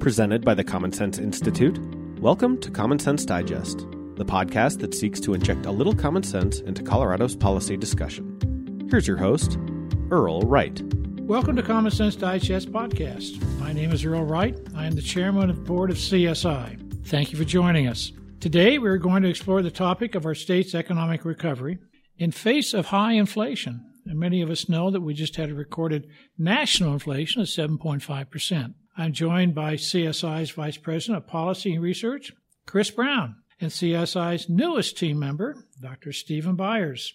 Presented by the Common Sense Institute, welcome to Common Sense Digest, the podcast that seeks to inject a little common sense into Colorado's policy discussion. Here's your host, Earl Wright. Welcome to Common Sense Digest podcast. My name is Earl Wright. I am the chairman of the board of CSI. Thank you for joining us. Today, we are going to explore the topic of our state's economic recovery in face of high inflation. And many of us know that we just had a recorded national inflation of 7.5%. I'm joined by CSI's Vice President of Policy and Research, Chris Brown, and CSI's newest team member, Dr. Stephen Byers,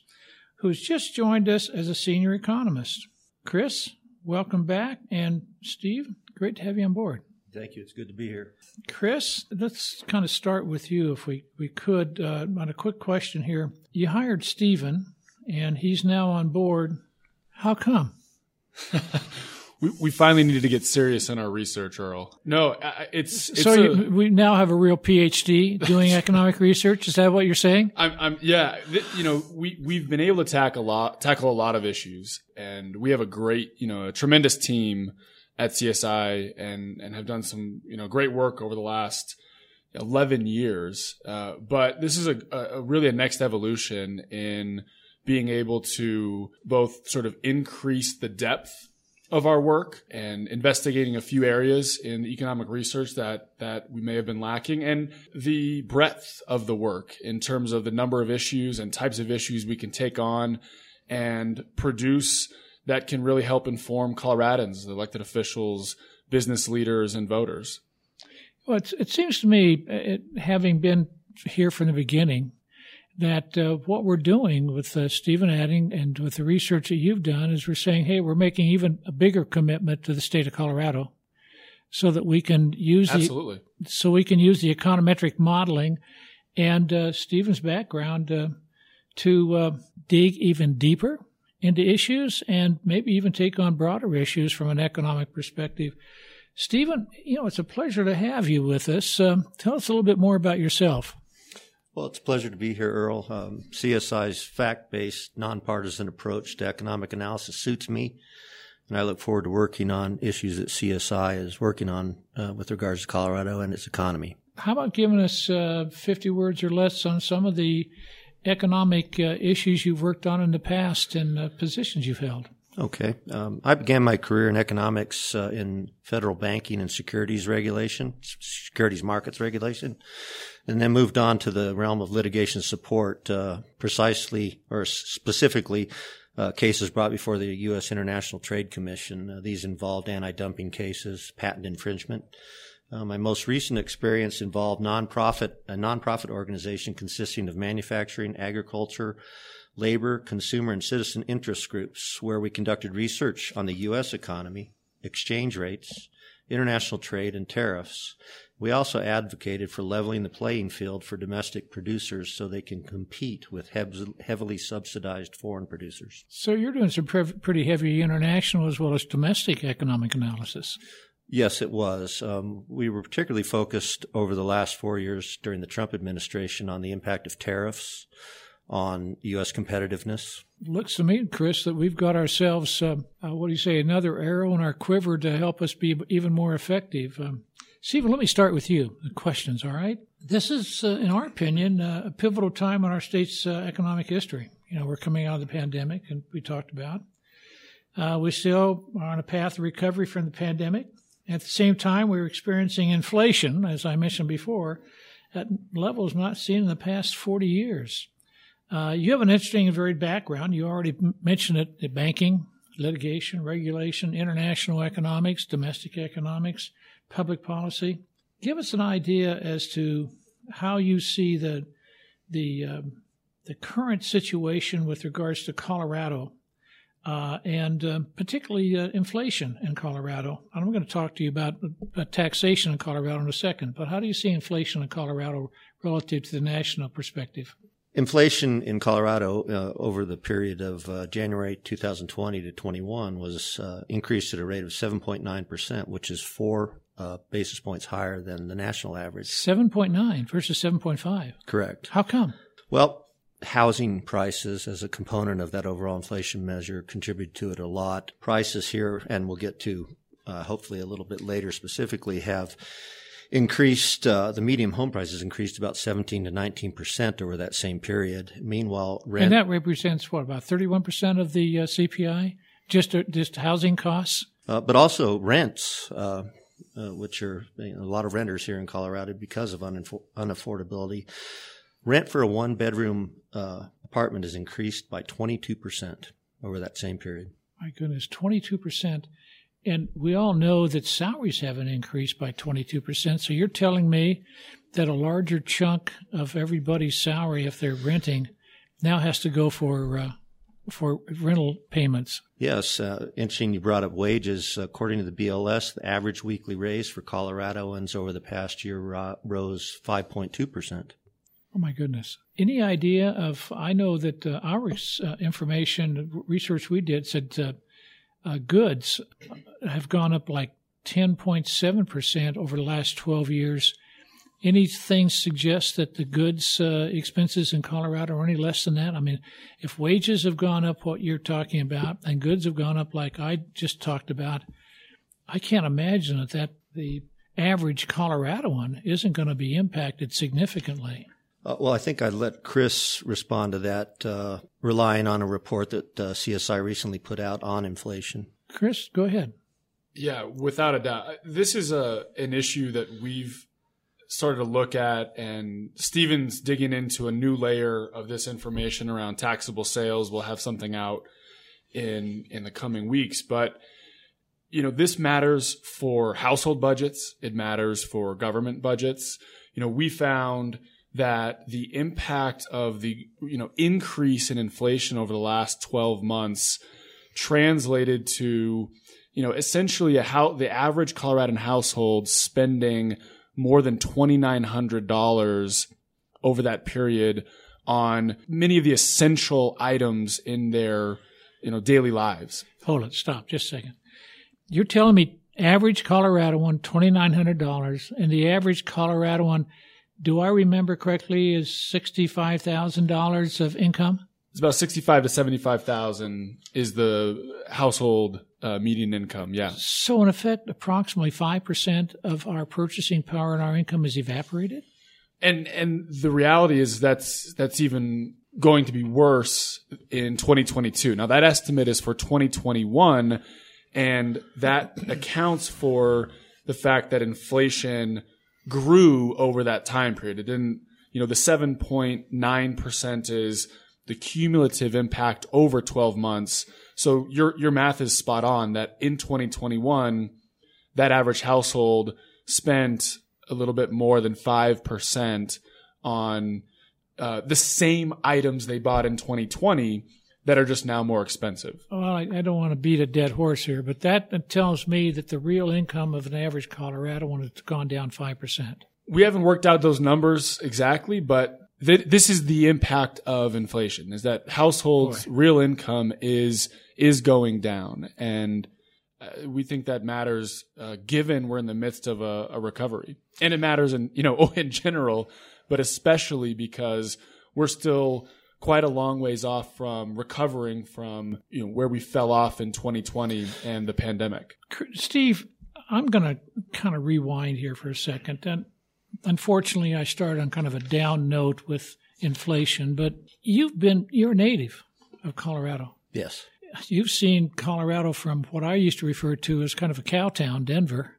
who's just joined us as a senior economist. Chris, welcome back. And Steve, great to have you on board. Thank you. It's good to be here. Chris, let's kind of start with you, if we, we could, uh, on a quick question here. You hired Stephen, and he's now on board. How come? we, we finally needed to get serious in our research, Earl. No, it's, it's so a, we now have a real PhD doing economic research. Is that what you're saying? I'm, I'm yeah. Th- you know, we we've been able to tackle a lot, tackle a lot of issues, and we have a great, you know, a tremendous team at CSI, and and have done some, you know, great work over the last. 11 years. Uh, but this is a, a, really a next evolution in being able to both sort of increase the depth of our work and investigating a few areas in economic research that that we may have been lacking and the breadth of the work in terms of the number of issues and types of issues we can take on and produce that can really help inform Coloradans, elected officials, business leaders, and voters. Well, it seems to me, uh, it, having been here from the beginning, that uh, what we're doing with uh, Stephen Adding and with the research that you've done is we're saying, hey, we're making even a bigger commitment to the state of Colorado, so that we can use Absolutely. the so we can use the econometric modeling and uh, Stephen's background uh, to uh, dig even deeper into issues and maybe even take on broader issues from an economic perspective. Stephen, you know, it's a pleasure to have you with us. Um, tell us a little bit more about yourself. Well, it's a pleasure to be here, Earl. Um, CSI's fact based, nonpartisan approach to economic analysis suits me, and I look forward to working on issues that CSI is working on uh, with regards to Colorado and its economy. How about giving us uh, 50 words or less on some of the economic uh, issues you've worked on in the past and uh, positions you've held? Okay. Um, I began my career in economics uh, in federal banking and securities regulation, securities markets regulation, and then moved on to the realm of litigation support, uh, precisely or specifically uh, cases brought before the U.S. International Trade Commission. Uh, these involved anti-dumping cases, patent infringement. Uh, my most recent experience involved nonprofit a nonprofit organization consisting of manufacturing, agriculture, labor, consumer, and citizen interest groups, where we conducted research on the U.S. economy, exchange rates, international trade, and tariffs. We also advocated for leveling the playing field for domestic producers so they can compete with heavily subsidized foreign producers. So you're doing some pretty heavy international as well as domestic economic analysis. Yes, it was. Um, we were particularly focused over the last four years during the Trump administration on the impact of tariffs on U.S. competitiveness. Looks to me, Chris, that we've got ourselves, uh, uh, what do you say, another arrow in our quiver to help us be even more effective. Um, Stephen, let me start with you. The questions, all right? This is, uh, in our opinion, uh, a pivotal time in our state's uh, economic history. You know, we're coming out of the pandemic, and we talked about. Uh, we still are on a path of recovery from the pandemic. At the same time, we're experiencing inflation, as I mentioned before, at levels not seen in the past 40 years. Uh, you have an interesting and varied background. You already mentioned it banking, litigation, regulation, international economics, domestic economics, public policy. Give us an idea as to how you see the the um, the current situation with regards to Colorado uh, and uh, particularly uh, inflation in Colorado. I'm going to talk to you about taxation in Colorado in a second, but how do you see inflation in Colorado relative to the national perspective? Inflation in Colorado uh, over the period of uh, January 2020 to 21 was uh, increased at a rate of 7.9%, which is four uh, basis points higher than the national average. 7.9 versus 7.5. Correct. How come? Well, housing prices as a component of that overall inflation measure contribute to it a lot. Prices here, and we'll get to uh, hopefully a little bit later specifically, have increased, uh, the medium home prices increased about 17 to 19% over that same period. Meanwhile, rent. And that represents what, about 31% of the uh, CPI? Just, uh, just housing costs? Uh, but also rents, uh, uh, which are you know, a lot of renters here in Colorado because of unaffordability. Rent for a one bedroom uh, apartment has increased by 22% over that same period. My goodness, 22%. And we all know that salaries haven't increased by 22%. So you're telling me that a larger chunk of everybody's salary, if they're renting, now has to go for uh, for rental payments. Yes, uh, interesting you brought up wages. According to the BLS, the average weekly raise for Coloradoans over the past year ro- rose 5.2%. Oh my goodness. Any idea of, I know that uh, our uh, information research we did said uh, goods have gone up like 10.7% over the last 12 years. Anything suggests that the goods uh, expenses in Colorado are any less than that? I mean, if wages have gone up, what you're talking about, and goods have gone up like I just talked about, I can't imagine that, that the average Coloradoan isn't going to be impacted significantly. Uh, well, I think I'd let Chris respond to that, uh, relying on a report that uh, CSI recently put out on inflation. Chris, go ahead. Yeah, without a doubt. This is a an issue that we've started to look at and Steven's digging into a new layer of this information around taxable sales. We'll have something out in in the coming weeks, but you know, this matters for household budgets, it matters for government budgets. You know, we found that the impact of the you know increase in inflation over the last 12 months translated to you know essentially a how the average Coloradan household spending more than $2900 over that period on many of the essential items in their you know daily lives. Hold it, stop just a second. You're telling me average Coloradoan $2900 and the average Coloradoan do I remember correctly, is sixty-five thousand dollars of income. It's about sixty-five to seventy-five thousand is the household uh, median income. Yeah. So in effect, approximately five percent of our purchasing power and our income is evaporated. And and the reality is that's that's even going to be worse in 2022. Now that estimate is for 2021, and that accounts for the fact that inflation grew over that time period. It didn't, you know, the 7.9% is the cumulative impact over 12 months. So your, your math is spot on that in 2021, that average household spent a little bit more than 5% on uh, the same items they bought in 2020 that are just now more expensive. Well, I, I, don't want to beat a dead horse here, but that tells me that the real income of an average Coloradoan has gone down 5%. We haven't worked out those numbers exactly, but th- this is the impact of inflation is that households' Boy. real income is, is going down. And uh, we think that matters, uh, given we're in the midst of a, a recovery. And it matters in, you know, in general, but especially because we're still quite a long ways off from recovering from you know where we fell off in 2020 and the pandemic. Steve, I'm going to kind of rewind here for a second. And unfortunately, I started on kind of a down note with inflation, but you've been you're a native of Colorado. Yes. You've seen Colorado from what I used to refer to as kind of a cow town, Denver,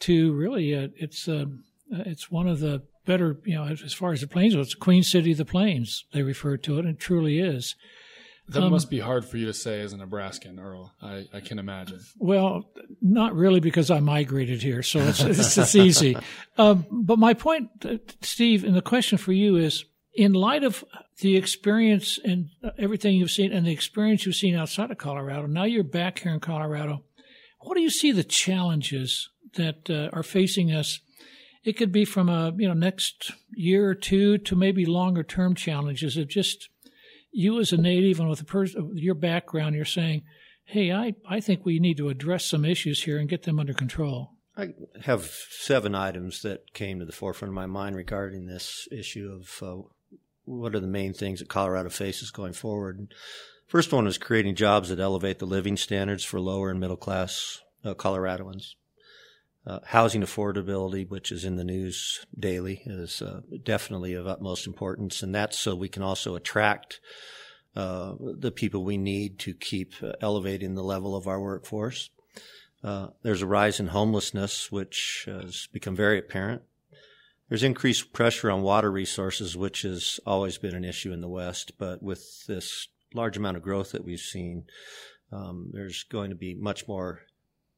to really a, it's a, it's one of the better, you know, as far as the plains, go, it's Queen City of the Plains, they refer to it, and it truly is. That um, must be hard for you to say as a Nebraskan, Earl. I, I can imagine. Well, not really because I migrated here, so it's, it's, it's easy. Um, but my point, uh, Steve, and the question for you is in light of the experience and everything you've seen and the experience you've seen outside of Colorado, now you're back here in Colorado. What do you see the challenges that uh, are facing us it could be from a you know next year or two to maybe longer term challenges. Of just you as a native and with a your background you're saying hey I, I think we need to address some issues here and get them under control. I have seven items that came to the forefront of my mind regarding this issue of uh, what are the main things that colorado faces going forward? First one is creating jobs that elevate the living standards for lower and middle class uh, Coloradoans. Uh, housing affordability, which is in the news daily, is uh, definitely of utmost importance, and that's so we can also attract uh, the people we need to keep uh, elevating the level of our workforce. Uh, there's a rise in homelessness, which has become very apparent. There's increased pressure on water resources, which has always been an issue in the West, but with this large amount of growth that we've seen, um, there's going to be much more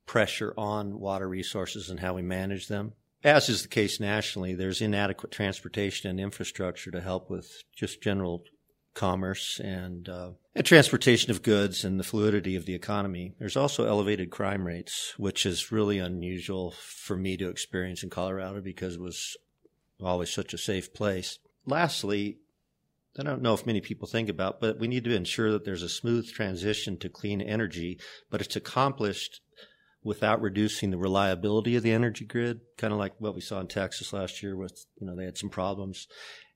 pressure on water resources and how we manage them. As is the case nationally, there's inadequate transportation and infrastructure to help with just general commerce and, uh, and transportation of goods and the fluidity of the economy. There's also elevated crime rates, which is really unusual for me to experience in Colorado because it was always such a safe place. Lastly, I don't know if many people think about, but we need to ensure that there's a smooth transition to clean energy, but it's accomplished without reducing the reliability of the energy grid, kind of like what we saw in Texas last year with, you know, they had some problems,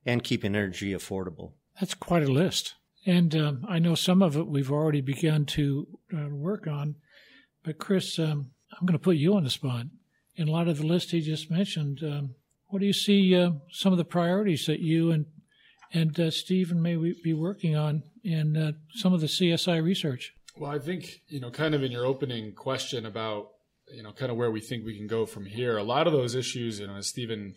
and keeping energy affordable. That's quite a list. And um, I know some of it we've already begun to uh, work on. But, Chris, um, I'm going to put you on the spot. In a lot of the list he just mentioned, um, what do you see uh, some of the priorities that you and and uh, Stephen may be working on in uh, some of the CSI research? Well, I think, you know, kind of in your opening question about, you know, kind of where we think we can go from here, a lot of those issues, you know, as Stephen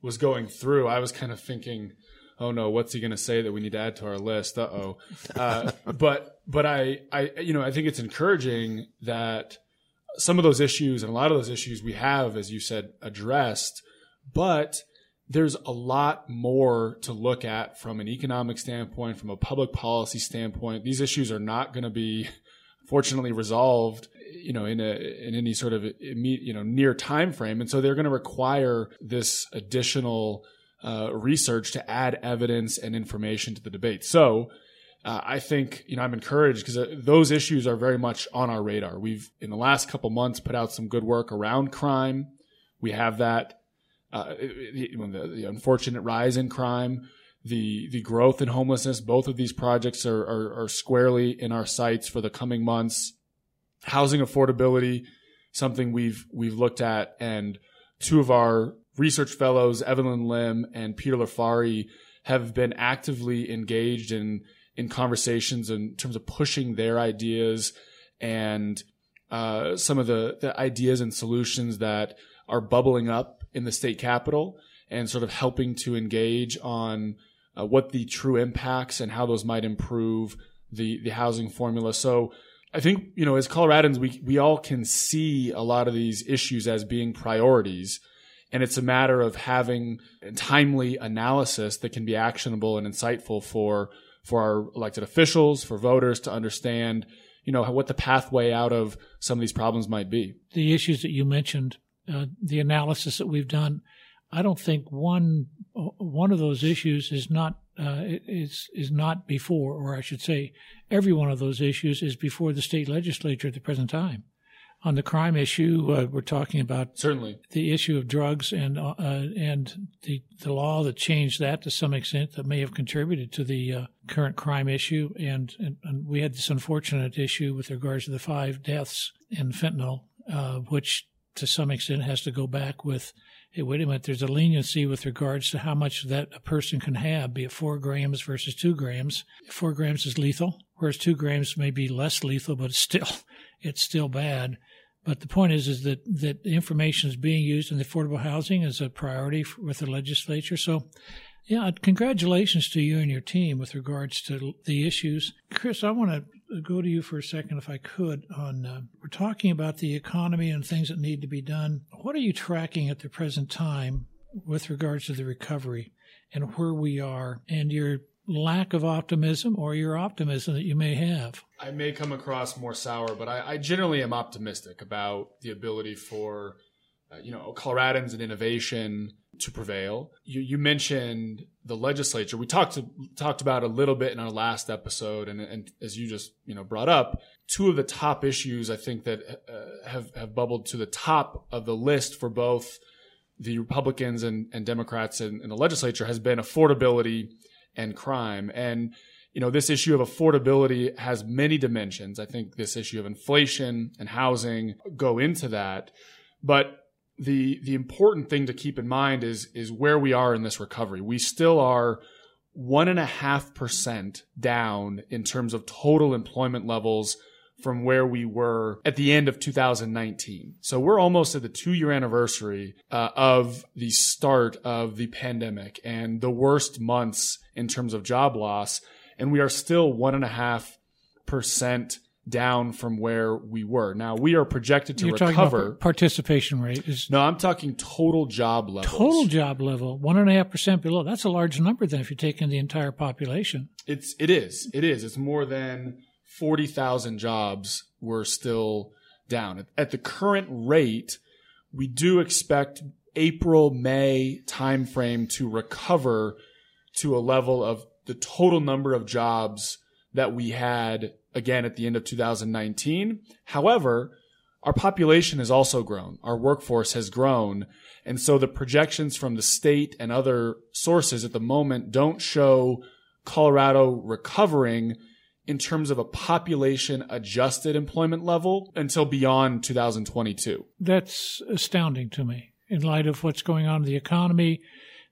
was going through, I was kind of thinking, oh no, what's he going to say that we need to add to our list? Uh-oh. Uh, but, but I, I, you know, I think it's encouraging that some of those issues and a lot of those issues we have, as you said, addressed, but there's a lot more to look at from an economic standpoint, from a public policy standpoint. These issues are not going to be, fortunately, resolved, you know, in a in any sort of immediate, you know, near time frame, and so they're going to require this additional uh, research to add evidence and information to the debate. So. Uh, I think you know I'm encouraged because uh, those issues are very much on our radar. We've in the last couple months put out some good work around crime. We have that uh, the, the, unfortunate rise in crime, the the growth in homelessness. Both of these projects are, are, are squarely in our sights for the coming months. Housing affordability, something we've we've looked at, and two of our research fellows, Evelyn Lim and Peter LiFari, have been actively engaged in in conversations in terms of pushing their ideas and uh, some of the, the ideas and solutions that are bubbling up in the state capital and sort of helping to engage on uh, what the true impacts and how those might improve the the housing formula. So I think you know as Coloradans we we all can see a lot of these issues as being priorities and it's a matter of having timely analysis that can be actionable and insightful for for our elected officials, for voters to understand, you know, what the pathway out of some of these problems might be. The issues that you mentioned uh, the analysis that we've done, I don't think one one of those issues is not uh, is is not before, or I should say, every one of those issues is before the state legislature at the present time. On the crime issue, uh, we're talking about certainly the issue of drugs and uh, and the the law that changed that to some extent that may have contributed to the uh, current crime issue. And, and, and we had this unfortunate issue with regards to the five deaths in fentanyl, uh, which to some extent has to go back with, hey, wait a minute, there's a leniency with regards to how much that a person can have, be it four grams versus two grams. Four grams is lethal, whereas two grams may be less lethal, but it's still, it's still bad. But the point is, is that, that information is being used in the affordable housing as a priority with the legislature. So, yeah, congratulations to you and your team with regards to the issues. Chris, I want to go to you for a second, if I could. On uh, we're talking about the economy and things that need to be done. What are you tracking at the present time with regards to the recovery and where we are, and your lack of optimism or your optimism that you may have? I may come across more sour, but I, I generally am optimistic about the ability for uh, you know Coloradans and innovation to prevail. You, you mentioned the legislature. We talked to, talked about a little bit in our last episode, and, and as you just you know brought up, two of the top issues I think that uh, have have bubbled to the top of the list for both the Republicans and, and Democrats in, in the legislature has been affordability and crime. And you know, this issue of affordability has many dimensions. I think this issue of inflation and housing go into that. But the the important thing to keep in mind is is where we are in this recovery. We still are one and a half percent down in terms of total employment levels from where we were at the end of 2019. So we're almost at the two year anniversary uh, of the start of the pandemic and the worst months in terms of job loss. And we are still one and a half percent down from where we were. Now we are projected to You're recover. talking about participation rate is no, I'm talking total job level. total job level one and a half percent below. That's a large number then if you're taking the entire population. It's it is it is. It's more than forty thousand jobs were still down at the current rate. We do expect April May timeframe to recover to a level of the total number of jobs that we had again at the end of 2019. However, our population has also grown. Our workforce has grown. And so the projections from the state and other sources at the moment don't show Colorado recovering in terms of a population adjusted employment level until beyond 2022. That's astounding to me in light of what's going on in the economy,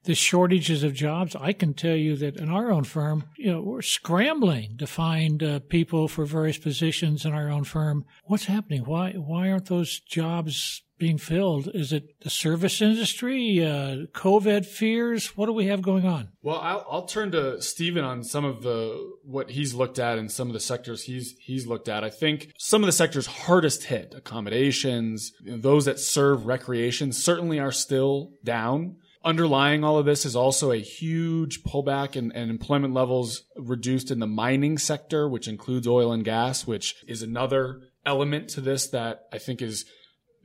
the shortages of jobs. I can tell you that in our own firm, you know, we're scrambling to find uh, people for various positions in our own firm. What's happening? Why why aren't those jobs being filled? Is it the service industry? Uh, COVID fears? What do we have going on? Well, I'll, I'll turn to Stephen on some of the what he's looked at and some of the sectors he's he's looked at. I think some of the sectors hardest hit, accommodations, you know, those that serve recreation, certainly are still down. Underlying all of this is also a huge pullback and, employment levels reduced in the mining sector, which includes oil and gas, which is another element to this that I think is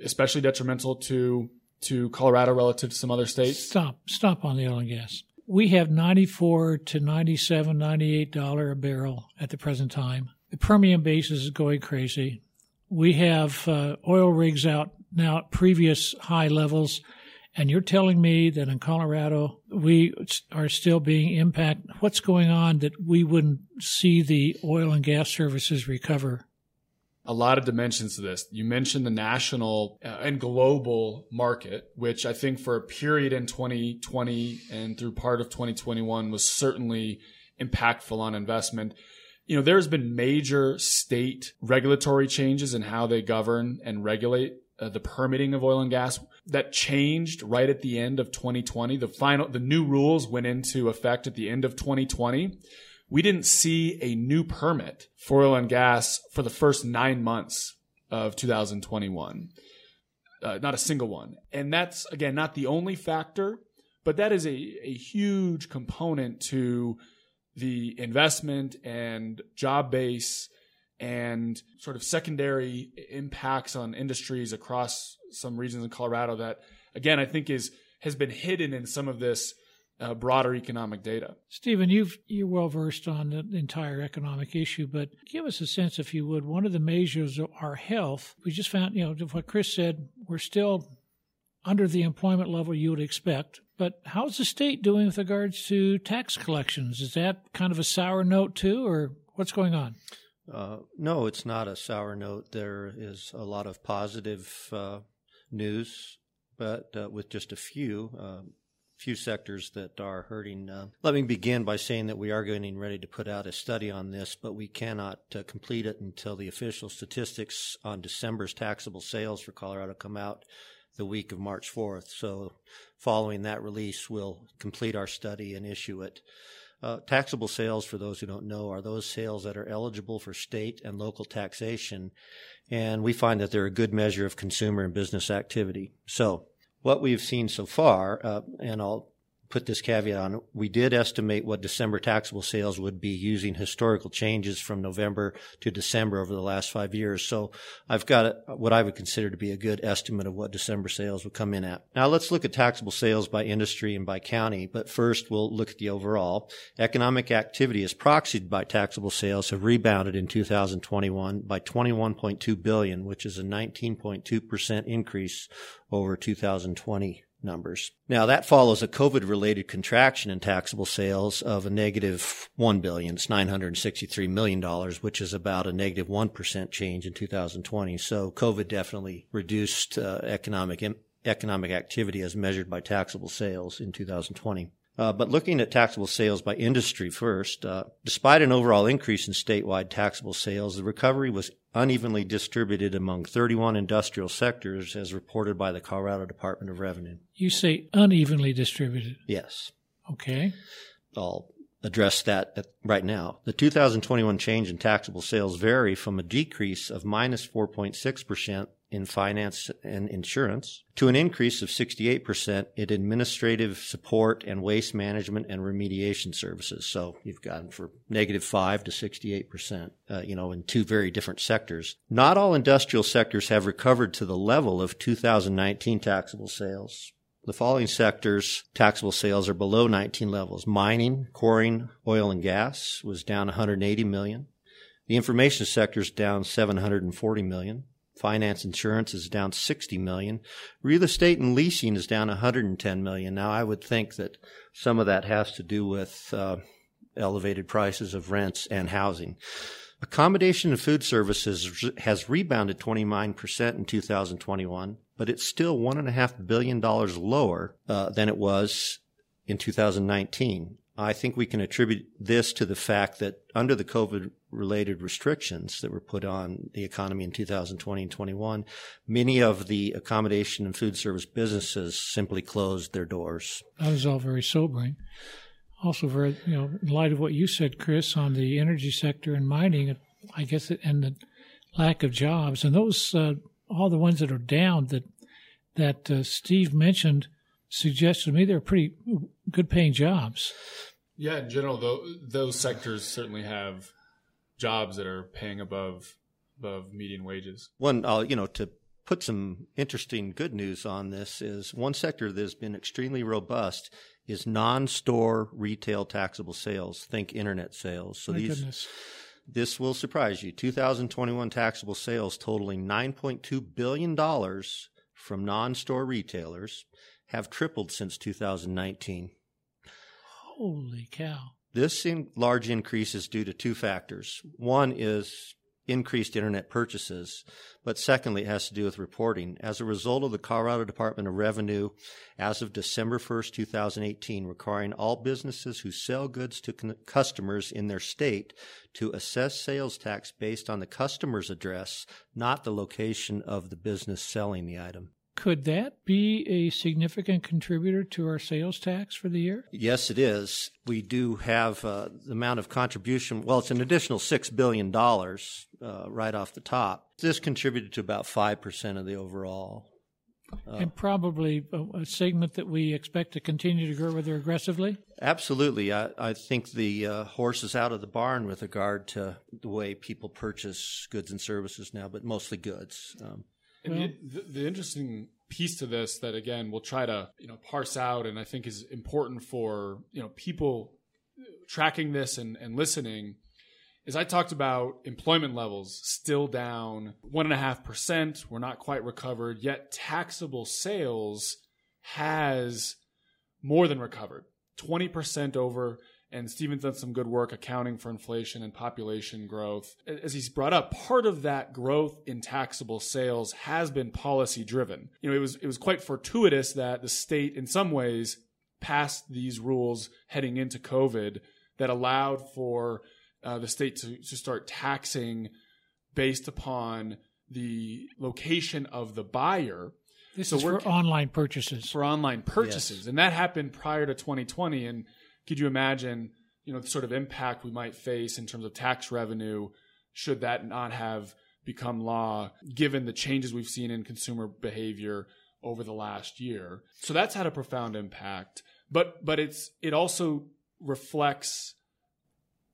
especially detrimental to to Colorado relative to some other states. Stop, stop on the oil and gas. We have 94 to 97, 98 dollar a barrel at the present time. The Permian Basin is going crazy. We have uh, oil rigs out now at previous high levels, and you're telling me that in Colorado we are still being impacted. What's going on that we wouldn't see the oil and gas services recover? a lot of dimensions to this. You mentioned the national uh, and global market, which I think for a period in 2020 and through part of 2021 was certainly impactful on investment. You know, there's been major state regulatory changes in how they govern and regulate uh, the permitting of oil and gas that changed right at the end of 2020. The final, the new rules went into effect at the end of 2020 we didn't see a new permit for oil and gas for the first nine months of 2021. Uh, not a single one. And that's, again, not the only factor, but that is a, a huge component to the investment and job base and sort of secondary impacts on industries across some regions in Colorado that, again, I think is has been hidden in some of this uh, broader economic data. Stephen, you've, you're well versed on the entire economic issue, but give us a sense, if you would. One of the measures of our health, we just found, you know, what Chris said, we're still under the employment level you would expect. But how's the state doing with regards to tax collections? Is that kind of a sour note too, or what's going on? Uh, no, it's not a sour note. There is a lot of positive uh, news, but uh, with just a few. Uh, few sectors that are hurting. Uh, let me begin by saying that we are getting ready to put out a study on this, but we cannot uh, complete it until the official statistics on December's taxable sales for Colorado come out the week of March 4th. So, following that release, we'll complete our study and issue it. Uh, taxable sales, for those who don't know, are those sales that are eligible for state and local taxation. And we find that they're a good measure of consumer and business activity. So, what we've seen so far, uh, and I'll put this caveat on, we did estimate what December taxable sales would be using historical changes from November to December over the last five years. So I've got what I would consider to be a good estimate of what December sales would come in at. Now let's look at taxable sales by industry and by county, but first we'll look at the overall. Economic activity as proxied by taxable sales have rebounded in 2021 by 21.2 billion, which is a 19.2% increase over 2020. Numbers. Now that follows a COVID related contraction in taxable sales of a negative $1 billion. It's $963 million, which is about a negative 1 change in 2020. So COVID definitely reduced uh, economic, economic activity as measured by taxable sales in 2020. Uh, but looking at taxable sales by industry first, uh, despite an overall increase in statewide taxable sales, the recovery was unevenly distributed among 31 industrial sectors as reported by the Colorado Department of Revenue. You say unevenly distributed? Yes. Okay. I'll address that right now. The 2021 change in taxable sales vary from a decrease of minus 4.6% in finance and insurance to an increase of 68% in administrative support and waste management and remediation services. So you've gone from negative 5 to 68%, uh, you know, in two very different sectors. Not all industrial sectors have recovered to the level of 2019 taxable sales. The following sectors taxable sales are below 19 levels. Mining, quarrying, oil and gas was down 180 million. The information sector is down 740 million. Finance insurance is down 60 million. Real estate and leasing is down 110 million. Now, I would think that some of that has to do with uh, elevated prices of rents and housing. Accommodation and food services has rebounded 29% in 2021, but it's still $1.5 billion lower uh, than it was in 2019. I think we can attribute this to the fact that under the COVID related restrictions that were put on the economy in 2020 and 21, many of the accommodation and food service businesses simply closed their doors. That was all very sobering. Also, very, you know, in light of what you said, Chris, on the energy sector and mining, I guess, and the lack of jobs, and those, uh, all the ones that are down that, that uh, Steve mentioned, suggested to me they're pretty good paying jobs. Yeah, in general, though, those sectors certainly have jobs that are paying above above median wages. One, uh, you know, to put some interesting good news on this is one sector that has been extremely robust is non-store retail taxable sales. Think internet sales. So My these. Goodness. This will surprise you. 2021 taxable sales totaling $9.2 billion from non store retailers have tripled since 2019. Holy cow. This in large increase is due to two factors. One is increased internet purchases, but secondly, it has to do with reporting. As a result of the Colorado Department of Revenue, as of December 1st, 2018, requiring all businesses who sell goods to con- customers in their state to assess sales tax based on the customer's address, not the location of the business selling the item. Could that be a significant contributor to our sales tax for the year? Yes, it is. We do have uh, the amount of contribution. Well, it's an additional $6 billion uh, right off the top. This contributed to about 5% of the overall. Uh, and probably a, a, segment that we expect to continue to grow rather aggressively? Absolutely. I, I think the uh, horse is out of the barn with regard to the way people purchase goods and services now, but mostly goods. Um, and well, the, the, interesting piece to this that again we'll try to you know parse out and I think is important for you know people tracking this and, and listening is I talked about employment levels still down one and a half percent. We're not quite recovered yet. Taxable sales has more than recovered, twenty percent over and Steven's done some good work accounting for inflation and population growth. As he's brought up, part of that growth in taxable sales has been policy driven. You know, it was it was quite fortuitous that the state in some ways passed these rules heading into COVID that allowed for uh, the state to, to start taxing based upon the location of the buyer. This so is for online purchases. For online purchases. Yes. And that happened prior to 2020. And could you imagine, you know, the sort of impact we might face in terms of tax revenue should that not have become law, given the changes we've seen in consumer behavior over the last year? So that's had a profound impact. But but it's it also reflects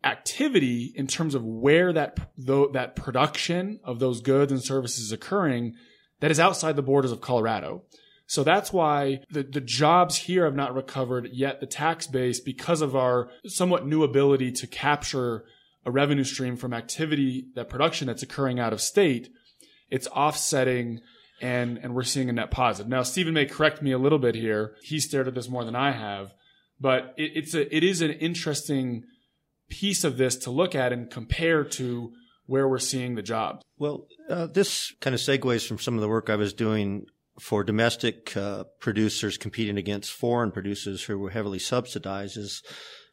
activity in terms of where that that production of those goods and services is occurring that is outside the borders of Colorado. So that's why the, the jobs here have not recovered yet the tax base because of our somewhat new ability to capture a revenue stream from activity, that production that's occurring out of state. It's offsetting and and we're seeing a net positive. Now, Stephen may correct me a little bit here. He stared at this more than I have, but it, it's a it is an interesting piece of this to look at and compare to where we're seeing the jobs. Well, uh, this kind of segues from some of the work I was doing for domestic uh, producers competing against foreign producers who were heavily subsidized is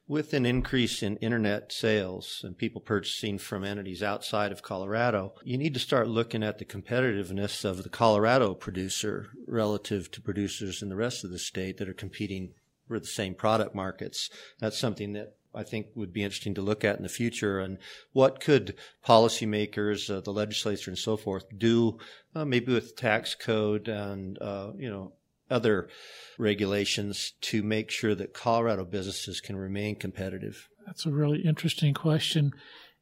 with an increase in internet sales and people purchasing from entities outside of Colorado, you need to start looking at the competitiveness of the Colorado producer relative to producers in the rest of the state that are competing for the same product markets. That's something that I think would be interesting to look at in the future. And what could policymakers, uh, the legislature, and so forth do, uh, maybe with tax code and uh, you know other regulations to make sure that Colorado businesses can remain competitive? That's a really interesting question.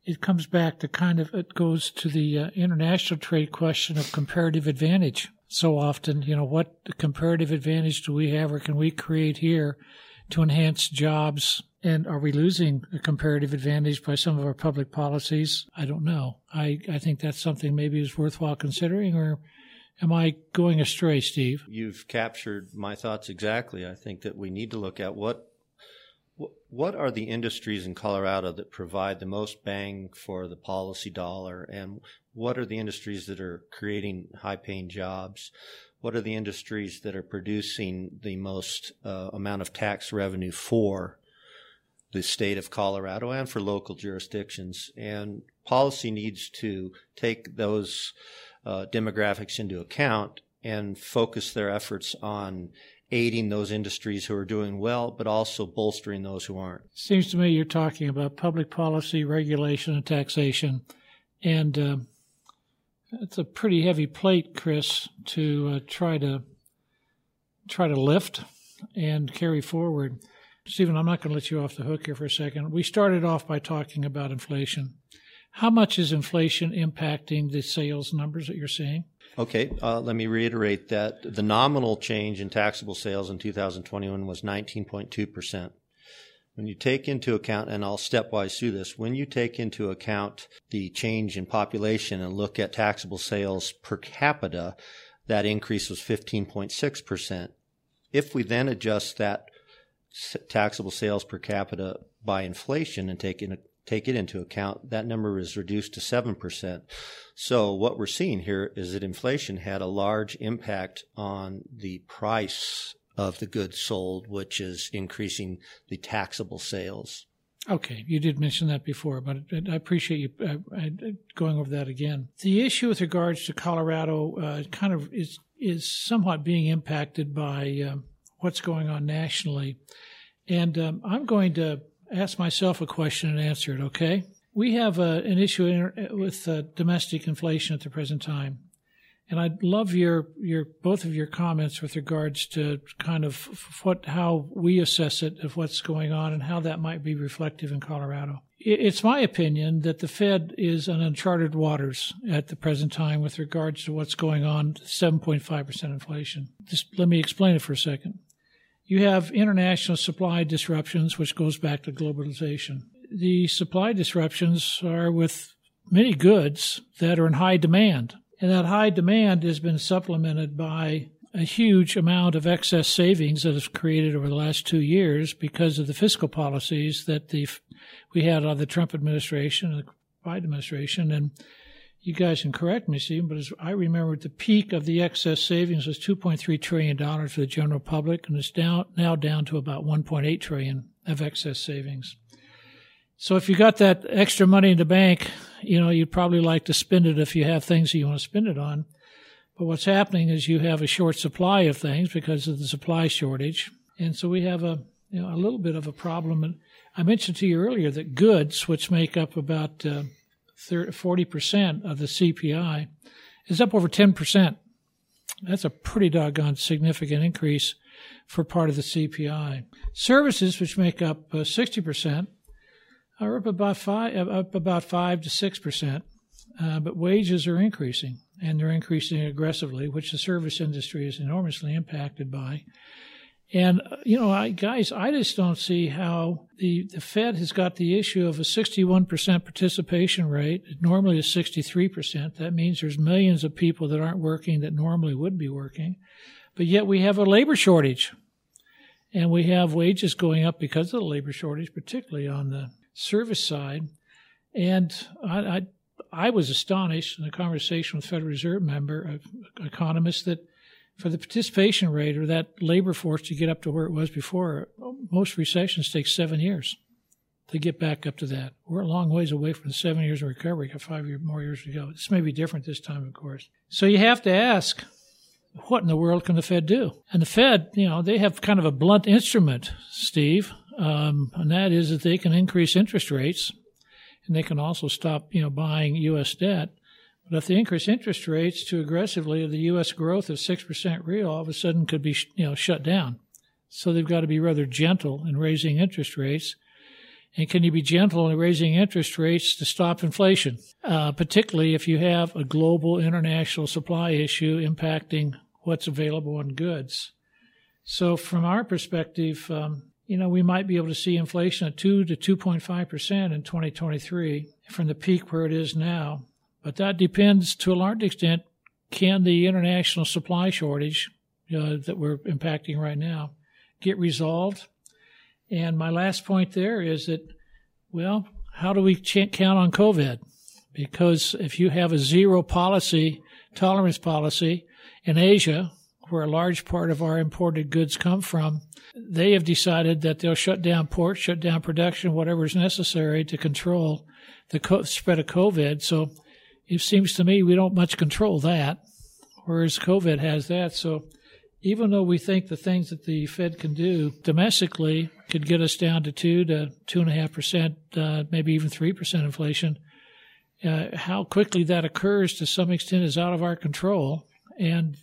It comes back to kind of it goes to the uh, international trade question of comparative advantage. So often, you know, what comparative advantage do we have or can we create here to enhance jobs and are we losing a comparative advantage by some of our public policies? I don't know. I, I think that's something maybe is worthwhile considering, or am I going astray, Steve? You've captured my thoughts exactly. I think that we need to look at what what are the industries in Colorado that provide the most bang for the policy dollar, and what are the industries that are creating high paying jobs? What are the industries that are producing the most uh, amount of tax revenue for the state of Colorado and for local jurisdictions. And policy needs to take those uh, demographics into account and focus their efforts on aiding those industries who are doing well, but also bolstering those who aren't. Seems to me you're talking about public policy, regulation, and taxation. And uh, it's a pretty heavy plate, Chris, to uh, try to try to lift and carry forward. Stephen, I'm not going to let you off the hook here for a second. We started off by talking about inflation. How much is inflation impacting the sales numbers that you're seeing? Okay, uh, let me reiterate that the nominal change in taxable sales in 2021 was 19.2%. When you take into account, and I'll stepwise through this, when you take into account the change in population and look at taxable sales per capita, that increase was 15.6%. If we then adjust that taxable sales per capita by inflation and take in, take it into account, that number is reduced to 7%. So what we're seeing here is that inflation had a large impact on the price of the goods sold, which is increasing the taxable sales. Okay, you did mention that before, but I appreciate you uh, uh, going over that again. The issue with regards to Colorado uh, kind of is is somewhat being impacted by um, what's going on nationally. And um, I'm going to ask myself a question and answer it, okay? We have uh, an issue with uh, domestic inflation at the present time. And I'd love your, your both of your comments with regards to kind of what how we assess it of what's going on and how that might be reflective in Colorado. It's my opinion that the Fed is on uncharted waters at the present time with regards to what's going on, 7.5% inflation. Just let me explain it for a second. You have international supply disruptions, which goes back to globalization. The supply disruptions are with many goods that are in high demand. And that high demand has been supplemented by a huge amount of excess savings that has created over the last two years because of the fiscal policies that the we had on the Trump administration and the Biden administration. And you guys can correct me, Stephen, but as I remember, the peak of the excess savings was $2.3 trillion for the general public, and it's down, now down to about 1.8 trillion of excess savings. So if you got that extra money in the bank, you know, you'd probably like to spend it if you have things that you want to spend it on. But what's happening is you have a short supply of things because of the supply shortage. And so we have a, you know, a little bit of a problem. And I mentioned to you earlier that goods, which make up about uh, 40% of the CPI is up over 10%. That's a pretty doggone significant increase for part of the CPI. Services, which make up uh, 60%, are up about five, up about five to six percent, uh, but wages are increasing, and they're increasing aggressively, which the service industry is enormously impacted by. And, uh, you know, I, guys, I just don't see how the, the Fed has got the issue of a 61% participation rate. It normally is 63%. That means there's millions of people that aren't working that normally would be working. But yet we have a labor shortage. And we have wages going up because of the labor shortage, particularly on the service side. And I, I, I was astonished in a conversation with Federal Reserve member, economist, that for the participation rate or that labor force to get up to where it was before, most recessions take seven years to get back up to that. We're a long ways away from the seven years of recovery. Got five year, more years to go. This may be different this time, of course. So you have to ask, what in the world can the Fed do? And the Fed, you know, they have kind of a blunt instrument, Steve, um, and that is that they can increase interest rates, and they can also stop, you know, buying U.S. debt. But if they increase interest rates too aggressively, the U.S. growth of 6% real all of a sudden could be you know, shut down. So they've got to be rather gentle in raising interest rates. And can you be gentle in raising interest rates to stop inflation? Uh, particularly if you have a global international supply issue impacting what's available in goods. So from our perspective, um, you know, we might be able to see inflation at 2 to 2.5% in 2023 from the peak where it is now. But that depends to a large extent. Can the international supply shortage uh, that we're impacting right now get resolved? And my last point there is that, well, how do we ch- count on COVID? Because if you have a zero policy, tolerance policy in Asia, where a large part of our imported goods come from, they have decided that they'll shut down ports, shut down production, whatever is necessary to control the spread of COVID. So it seems to me we don't much control that, whereas COVID has that. So even though we think the things that the Fed can do domestically could get us down to two to two and a half percent, uh, maybe even three percent inflation, uh, how quickly that occurs to some extent is out of our control, and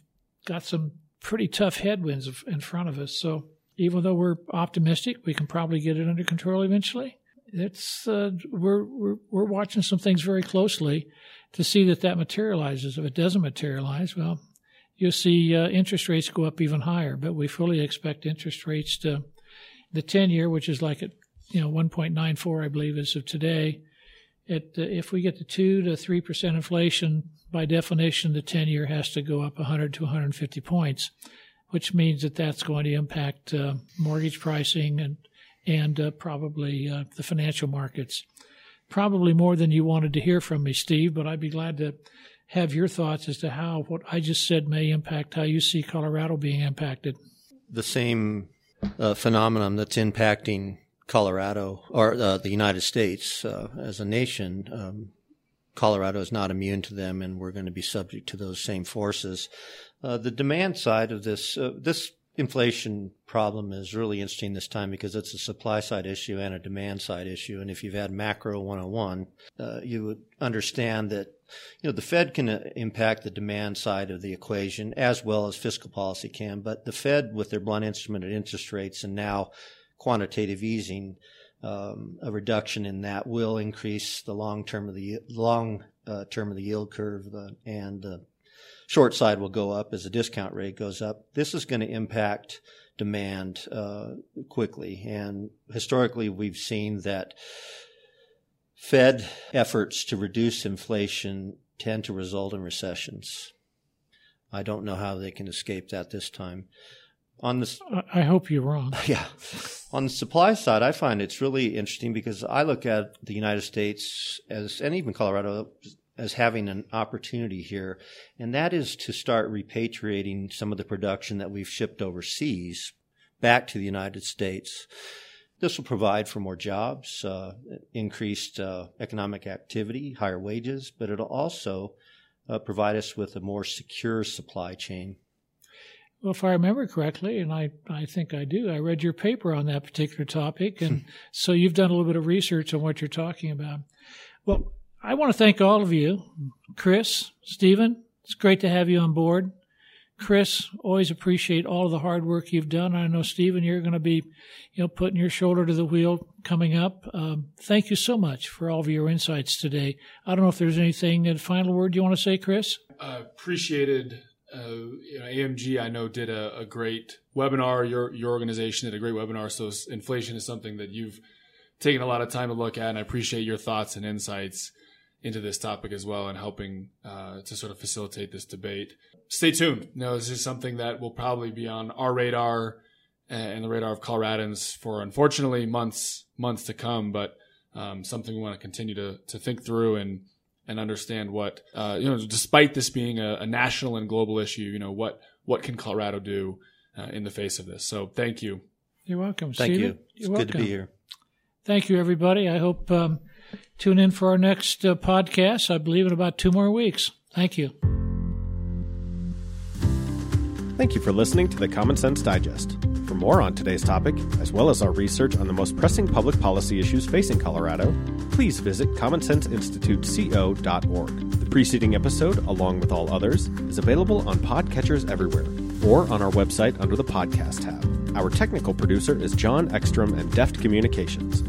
got some pretty tough headwinds in front of us. So even though we're optimistic, we can probably get it under control eventually. It's uh, we're, we're we're watching some things very closely to see that that materializes. If it doesn't materialize, well, you'll see uh, interest rates go up even higher. But we fully expect interest rates to the 10 year, which is like at you know 1.94, I believe, as of today. It, uh, if we get to two to three percent inflation, by definition, the 10 year has to go up 100 to 150 points, which means that that's going to impact uh, mortgage pricing and and uh, probably uh, the financial markets probably more than you wanted to hear from me, Steve, but I'd be glad to have your thoughts as to how what I just said may impact how you see Colorado being impacted. The same uh, phenomenon that's impacting Colorado or uh, the United States uh, as a nation. Um, Colorado is not immune to them, and we're going to be subject to those same forces. Uh, the demand side of this, uh, this inflation problem is really interesting this time because it's a supply side issue and a demand side issue. And if you've had macro 101, uh, you would understand that you know the Fed can uh, impact the demand side of the equation as well as fiscal policy can. But the Fed, with their blunt instrument of interest rates and now quantitative easing, um, a reduction in that will increase the long term of the long uh, term of the yield curve and the short side will go up as the discount rate goes up. This is going to impact demand uh, quickly. And historically, we've seen that Fed efforts to reduce inflation tend to result in recessions. I don't know how they can escape that this time. On the, I hope you're wrong. Yeah. On the supply side, I find it's really interesting because I look at the United States as, and even Colorado as having an opportunity here, and that is to start repatriating some of the production that we've shipped overseas back to the United States. This will provide for more jobs, uh, increased uh, economic activity, higher wages, but it'll also uh, provide us with a more secure supply chain. Well, if I remember correctly, and I, I think I do, I read your paper on that particular topic. And so you've done a little bit of research on what you're talking about. Well, I want to thank all of you, Chris, Stephen. It's great to have you on board. Chris, always appreciate all of the hard work you've done. I know Stephen, you're going to be, you know, putting your shoulder to the wheel coming up. Um, thank you so much for all of your insights today. I don't know if there's anything, a final word you want to say, Chris. Uh, appreciated uh, you know, AMG, I know, did a, a, great webinar. Your your organization did a great webinar. So inflation is something that you've taken a lot of time to look at, and I appreciate your thoughts and insights into this topic as well, and helping uh, to sort of facilitate this debate. Stay tuned. You know, this is something that will probably be on our radar and the radar of Coloradans for unfortunately months months to come, but um, something we want to continue to to think through and and understand what uh, you know. Despite this being a, a, national and global issue, you know what what can Colorado do uh, in the face of this? So thank you. You're welcome. Thank Stephen. you. You're it's welcome. good to be here. Thank you, everybody. I hope um, tune in for our next uh, podcast. I believe in about two more weeks. Thank you. Thank you for listening to the Common Sense Digest. For more on today's topic, as well as our research on the most pressing public policy issues facing Colorado, please visit commonsenseinstituteco.org. The preceding episode, along with all others, is available on podcatchers everywhere or on our website under the podcast tab. Our technical producer is John Ekstrom and Deft Communications.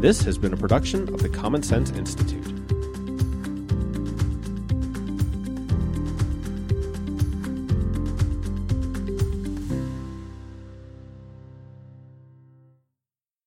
This has been a production of the Common Sense Institute.